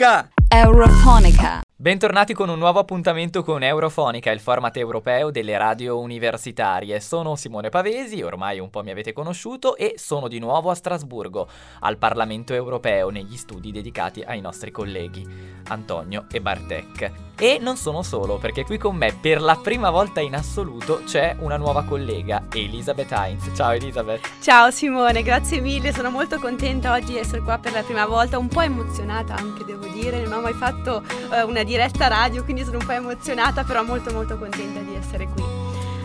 Eurofonica! Eurofonica. Bentornati con un nuovo appuntamento con Eurofonica, il format europeo delle radio universitarie. Sono Simone Pavesi, ormai un po' mi avete conosciuto, e sono di nuovo a Strasburgo, al Parlamento europeo, negli studi dedicati ai nostri colleghi Antonio e Bartek. E non sono solo, perché qui con me per la prima volta in assoluto c'è una nuova collega, Elisabeth Heinz. Ciao Elisabeth. Ciao Simone, grazie mille, sono molto contenta oggi di essere qua per la prima volta, un po' emozionata anche devo dire, non ho mai fatto uh, una diretta radio, quindi sono un po' emozionata, però molto molto contenta di essere qui.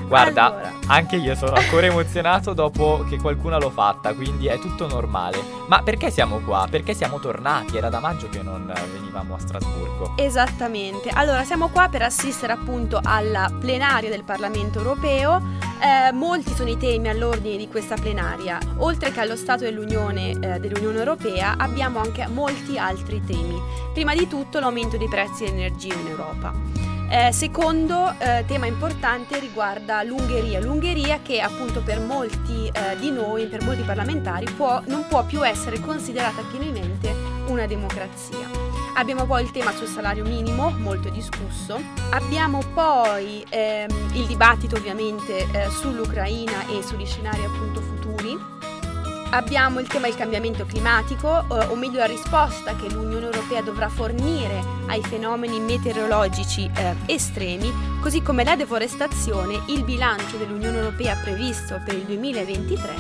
Guarda, Allora. anche io sono ancora emozionato dopo che qualcuno l'ho fatta, quindi è tutto normale. Ma perché siamo qua? Perché siamo tornati? Era da maggio che non venivamo a Strasburgo. Esattamente, allora siamo qua per assistere appunto alla plenaria del Parlamento europeo, Eh, molti sono i temi all'ordine di questa plenaria, oltre che allo Stato dell'Unione, eh, dell'Unione Europea abbiamo anche molti altri temi, prima di tutto l'aumento dei prezzi dell'energia in Europa. Eh, secondo eh, tema importante riguarda l'Ungheria, l'Ungheria che appunto per molti eh, di noi, per molti parlamentari, può- non può più essere considerata pienamente una democrazia. Abbiamo poi il tema sul salario minimo, molto discusso. Abbiamo poi ehm, il dibattito ovviamente eh, sull'Ucraina e sugli scenari appunto futuri. Abbiamo il tema del cambiamento climatico, eh, o meglio la risposta che l'Unione Europea dovrà fornire ai fenomeni meteorologici eh, estremi, così come la deforestazione, il bilancio dell'Unione Europea previsto per il 2023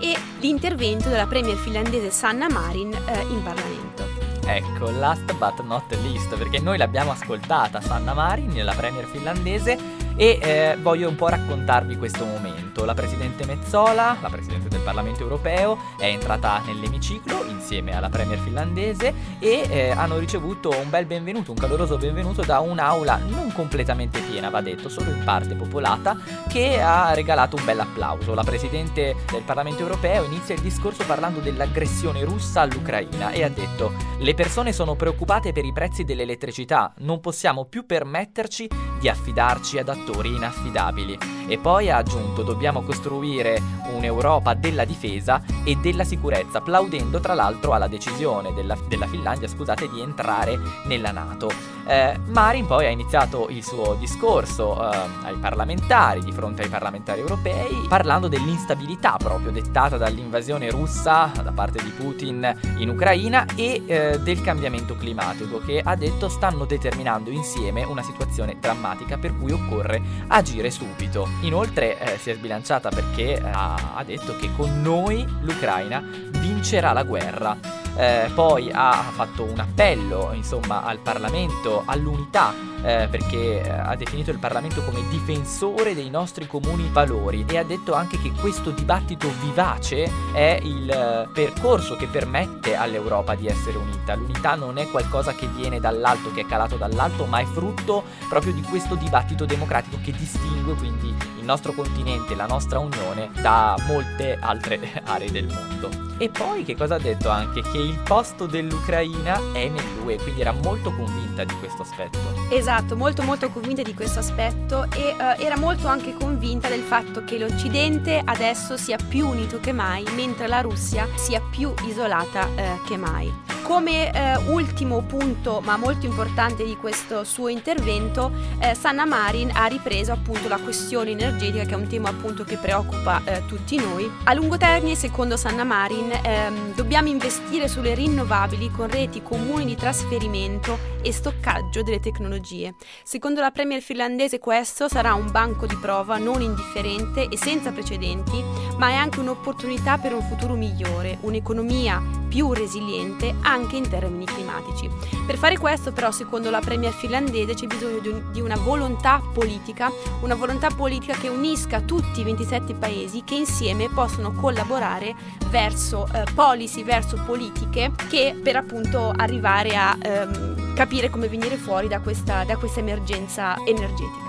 e l'intervento della premier finlandese Sanna Marin eh, in Parlamento. Ecco, last but not least, perché noi l'abbiamo ascoltata Sanna Marin, la premier finlandese, e eh, voglio un po' raccontarvi questo momento. La presidente Mezzola, la presidente del Parlamento europeo, è entrata nell'emiciclo insieme alla premier finlandese e eh, hanno ricevuto un bel benvenuto, un caloroso benvenuto da un'aula non completamente piena, va detto, solo in parte popolata, che ha regalato un bel applauso. La presidente del Parlamento europeo inizia il discorso parlando dell'aggressione russa all'Ucraina e ha detto: Le persone sono preoccupate per i prezzi dell'elettricità, non possiamo più permetterci di affidarci ad attori inaffidabili. E poi ha aggiunto: Dobbiamo costruire un'Europa della difesa e della sicurezza, applaudendo tra l'altro alla decisione della, della Finlandia, scusate, di entrare nella Nato. Eh, Marin poi ha iniziato il suo discorso eh, ai parlamentari, di fronte ai parlamentari europei, parlando dell'instabilità proprio dettata dall'invasione russa da parte di Putin in Ucraina e eh, del cambiamento climatico che ha detto stanno determinando insieme una situazione drammatica per cui occorre agire subito. Inoltre eh, si è sbilanciata perché eh, ha detto che con noi l'Ucraina vincerà la guerra. Eh, poi ha fatto un appello insomma al Parlamento all'unità eh, perché eh, ha definito il Parlamento come difensore dei nostri comuni valori e ha detto anche che questo dibattito vivace è il eh, percorso che permette all'Europa di essere unita. L'unità non è qualcosa che viene dall'alto, che è calato dall'alto, ma è frutto proprio di questo dibattito democratico che distingue quindi il nostro continente, la nostra unione da molte altre aree del mondo. E poi che cosa ha detto anche? Che il posto dell'Ucraina è nell'UE, quindi era molto convinta di questo aspetto. Esatto, molto molto convinta di questo aspetto e eh, era molto anche convinta del fatto che l'Occidente adesso sia più unito che mai, mentre la Russia sia più isolata eh, che mai. Come eh, ultimo punto, ma molto importante di questo suo intervento, eh, Sanna Marin ha ripreso appunto la questione energetica, che è un tema appunto che preoccupa eh, tutti noi. A lungo termine, secondo Sanna Marin, ehm, dobbiamo investire sulle rinnovabili con reti comuni di trasferimento e stoccaggio delle tecnologie. Secondo la premier finlandese questo sarà un banco di prova non indifferente e senza precedenti, ma è anche un'opportunità per un futuro migliore, un'economia più resiliente anche in termini climatici. Per fare questo però secondo la premier finlandese c'è bisogno di, un- di una volontà politica, una volontà politica che unisca tutti i 27 paesi che insieme possono collaborare verso eh, policy, verso politiche che per appunto arrivare a ehm, capire come venire fuori da questa, da questa emergenza energetica.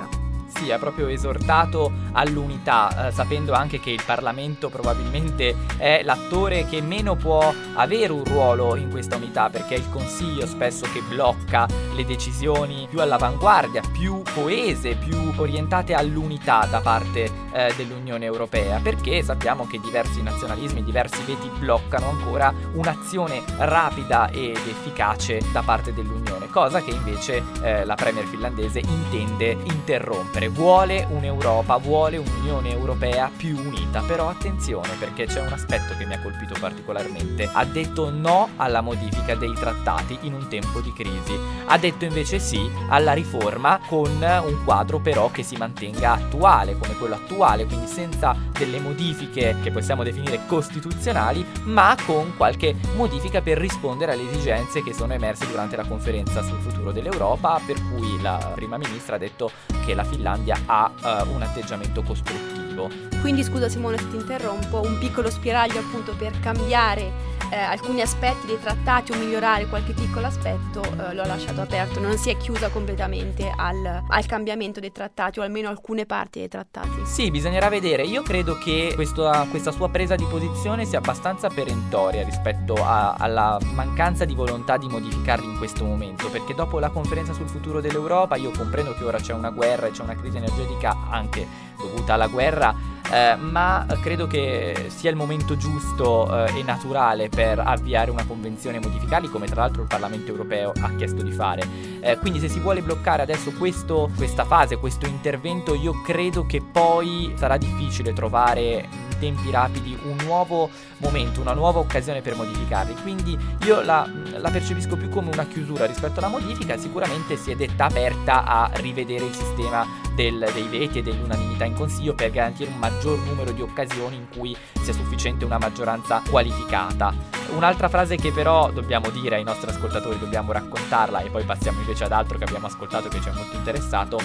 Sì, ha proprio esortato all'unità, eh, sapendo anche che il Parlamento probabilmente è l'attore che meno può avere un ruolo in questa unità, perché è il Consiglio spesso che blocca le decisioni più all'avanguardia, più coese, più orientate all'unità da parte eh, dell'Unione Europea, perché sappiamo che diversi nazionalismi, diversi veti bloccano ancora un'azione rapida ed efficace da parte dell'Unione, cosa che invece eh, la Premier finlandese intende interrompere. Vuole un'Europa, vuole un'Unione Europea più unita, però attenzione perché c'è un aspetto che mi ha colpito particolarmente. Ha detto no alla modifica dei trattati in un tempo di crisi, ha detto invece sì alla riforma con un quadro però che si mantenga attuale, come quello attuale, quindi senza delle modifiche che possiamo definire costituzionali, ma con qualche modifica per rispondere alle esigenze che sono emerse durante la conferenza sul futuro dell'Europa, per cui la prima ministra ha detto che la Finlandia ha uh, un atteggiamento costruttivo. Quindi scusa Simone se ti interrompo, un piccolo spiraglio appunto per cambiare eh, alcuni aspetti dei trattati o migliorare qualche piccolo aspetto eh, l'ho lasciato aperto, non si è chiusa completamente al, al, cambiamento dei trattati o almeno alcune parti dei trattati. Sì, bisognerà vedere. Io credo che questo, questa sua presa di posizione sia abbastanza perentoria rispetto a, alla mancanza di volontà di modificarli in questo momento, perché dopo la conferenza sul futuro dell'Europa io comprendo che ora c'è una guerra e c'è una crisi energetica anche dovuta alla guerra eh, ma credo che sia il momento giusto eh, e naturale per avviare una convenzione e modificarli, come tra l'altro il Parlamento europeo ha chiesto di fare. Eh, quindi se si vuole bloccare adesso questo, questa fase, questo intervento, io credo che poi sarà difficile trovare tempi rapidi un nuovo momento, una nuova occasione per modificarli. Quindi io la, la, percepisco più come una chiusura rispetto alla modifica, sicuramente si è detta aperta a rivedere il sistema del, dei veti e dell'unanimità in consiglio per garantire un maggior numero di occasioni in cui sia sufficiente una maggioranza qualificata. Un'altra frase che però dobbiamo dire ai nostri ascoltatori, dobbiamo raccontarla e poi passiamo invece ad altro che abbiamo ascoltato che ci ha molto interessato,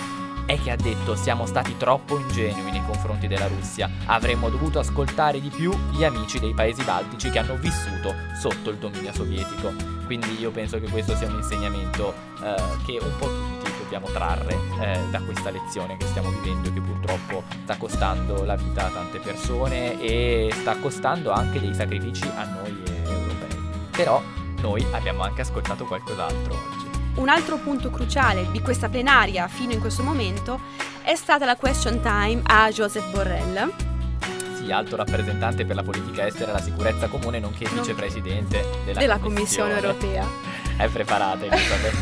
è che ha detto siamo stati troppo ingenui nei confronti della Russia, avremmo dovuto ascoltare di più gli amici dei paesi baltici che hanno vissuto sotto il dominio sovietico. Quindi io penso che questo sia un insegnamento eh, che un po' tutti dobbiamo trarre eh, da questa lezione che stiamo vivendo e che purtroppo sta costando la vita a tante persone e sta costando anche dei sacrifici a noi europei. Però noi abbiamo anche ascoltato qualcos'altro oggi. Un altro punto cruciale di questa plenaria fino in questo momento è stata la question time a Joseph Borrell. Sì, alto rappresentante per la politica estera e la sicurezza comune, nonché no. vicepresidente della, della Commissione. Commissione europea. È preparata, Elisabeth.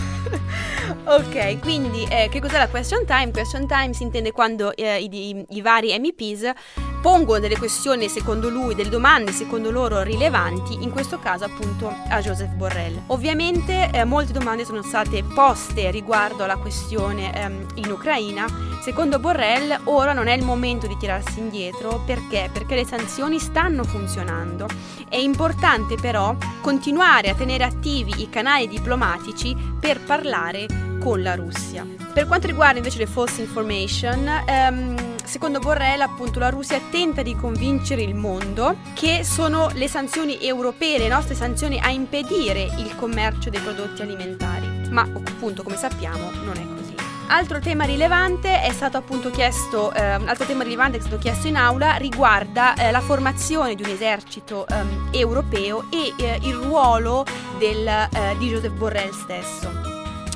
ok, quindi eh, che cos'è la question time? Question time si intende quando eh, i, i, i vari MEPs pongono delle questioni secondo lui, delle domande secondo loro rilevanti, in questo caso appunto a Joseph Borrell. Ovviamente eh, molte domande sono state poste riguardo alla questione ehm, in Ucraina. Secondo Borrell ora non è il momento di tirarsi indietro perché? Perché le sanzioni stanno funzionando. È importante però continuare a tenere attivi i canali diplomatici per parlare con la Russia. Per quanto riguarda invece le false information, ehm, secondo Borrell, appunto, la Russia tenta di convincere il mondo che sono le sanzioni europee, le nostre sanzioni a impedire il commercio dei prodotti alimentari. Ma appunto, come sappiamo, non è così. Altro tema rilevante è stato appunto chiesto, eh, altro tema rilevante è stato chiesto in aula riguarda eh, la formazione di un esercito eh, europeo e eh, il ruolo del, eh, di Joseph Borrell stesso.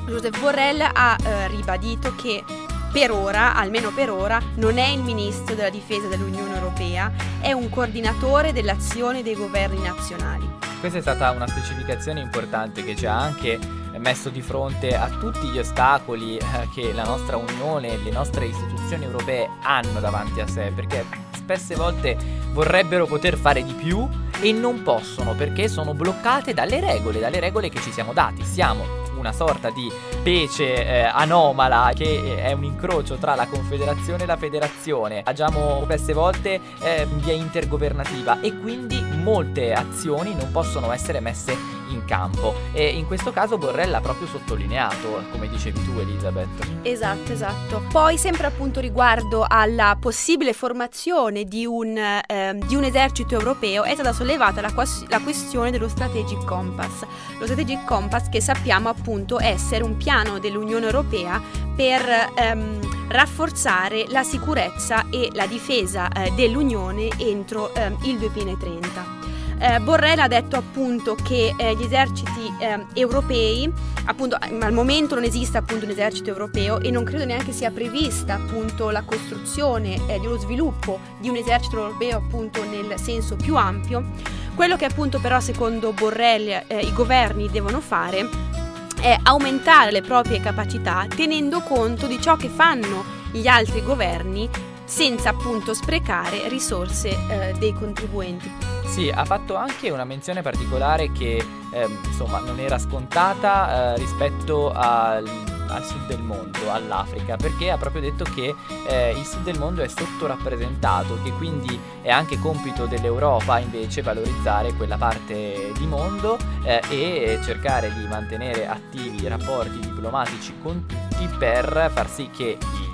Joseph Borrell ha eh, ribadito che per ora, almeno per ora, non è il ministro della difesa dell'Unione Europea, è un coordinatore dell'azione dei governi nazionali. Questa è stata una specificazione importante che ci ha anche messo di fronte a tutti gli ostacoli eh, che la nostra Unione, le nostre istituzioni europee hanno davanti a sé, perché spesse volte vorrebbero poter fare di più e non possono perché sono bloccate dalle regole, dalle regole che ci siamo dati. Siamo una sorta di specie eh, anomala che è un incrocio tra la confederazione e la federazione. Agiamo spesse volte eh, via intergovernativa e quindi molte azioni non possono essere messe in campo e in questo caso Borrell ha proprio sottolineato, come dicevi tu Elisabeth. Esatto, esatto. Poi sempre appunto riguardo alla possibile formazione di un, eh, di un esercito europeo è stata sollevata la, la questione dello Strategic Compass. Lo Strategic Compass che sappiamo appunto essere un piano dell'Unione Europea per... Ehm, rafforzare la sicurezza e la difesa eh, dell'Unione entro eh, il 2030. Eh, Borrell ha detto appunto che eh, gli eserciti eh, europei, appunto al momento non esiste appunto un esercito europeo e non credo neanche sia prevista appunto la costruzione eh, uno sviluppo di un esercito europeo appunto nel senso più ampio. Quello che appunto però secondo Borrell eh, i governi devono fare è aumentare le proprie capacità tenendo conto di ciò che fanno gli altri governi senza appunto sprecare risorse eh, dei contribuenti. Sì, ha fatto anche una menzione particolare che eh, insomma non era scontata eh, rispetto al, al, sud del mondo, all'Africa, perché ha proprio detto che eh, il sud del mondo è sottorappresentato, che quindi è anche compito dell'Europa invece valorizzare quella parte di mondo eh, e cercare di mantenere attivi i rapporti diplomatici con tutti per far sì che i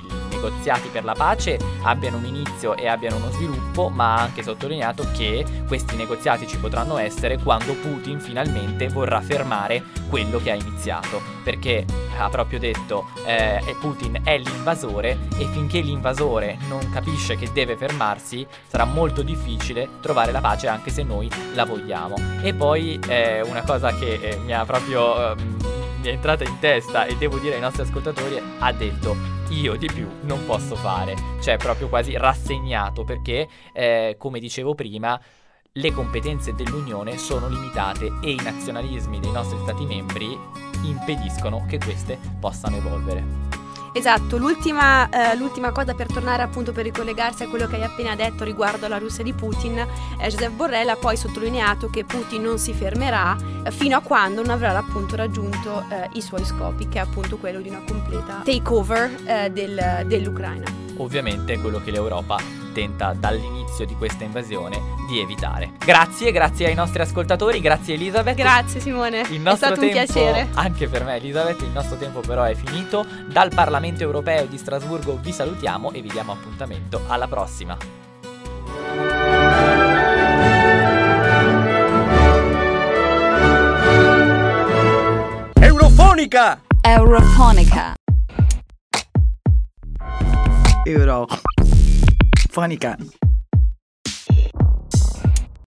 negoziati per la pace abbiano un inizio e abbiano uno sviluppo, ma ha anche sottolineato che questi negoziati ci potranno essere quando Putin finalmente vorrà fermare quello che ha iniziato, perché ha proprio detto eh, Putin è l'invasore e finché l'invasore non capisce che deve fermarsi sarà molto difficile trovare la pace anche se noi la vogliamo. E poi eh, una cosa che eh, mi ha proprio... Mi è entrata in testa e devo dire ai nostri ascoltatori ha detto io di più non posso fare, cioè proprio quasi rassegnato perché eh, come dicevo prima le competenze dell'Unione sono limitate e i nazionalismi dei nostri Stati membri impediscono che queste possano evolvere. Esatto, l'ultima, eh, l'ultima, cosa per tornare appunto per ricollegarsi a quello che hai appena detto riguardo alla Russia di Putin, eh, Joseph Borrell ha poi sottolineato che Putin non si fermerà eh, fino a quando non avrà appunto raggiunto eh, i suoi scopi, che è appunto quello di una completa takeover eh, del, dell'Ucraina. Ovviamente quello che l'Europa tenta dall'inizio di questa invasione di evitare. Grazie, grazie ai nostri ascoltatori, grazie Elisabeth. Grazie Simone, il è stato tempo, un piacere. Anche per me Elisabeth, il nostro tempo però è finito. Dal Parlamento europeo di Strasburgo vi salutiamo e vi diamo appuntamento alla prossima. Eurofonica! Eurofonica. Euro. Funny cat.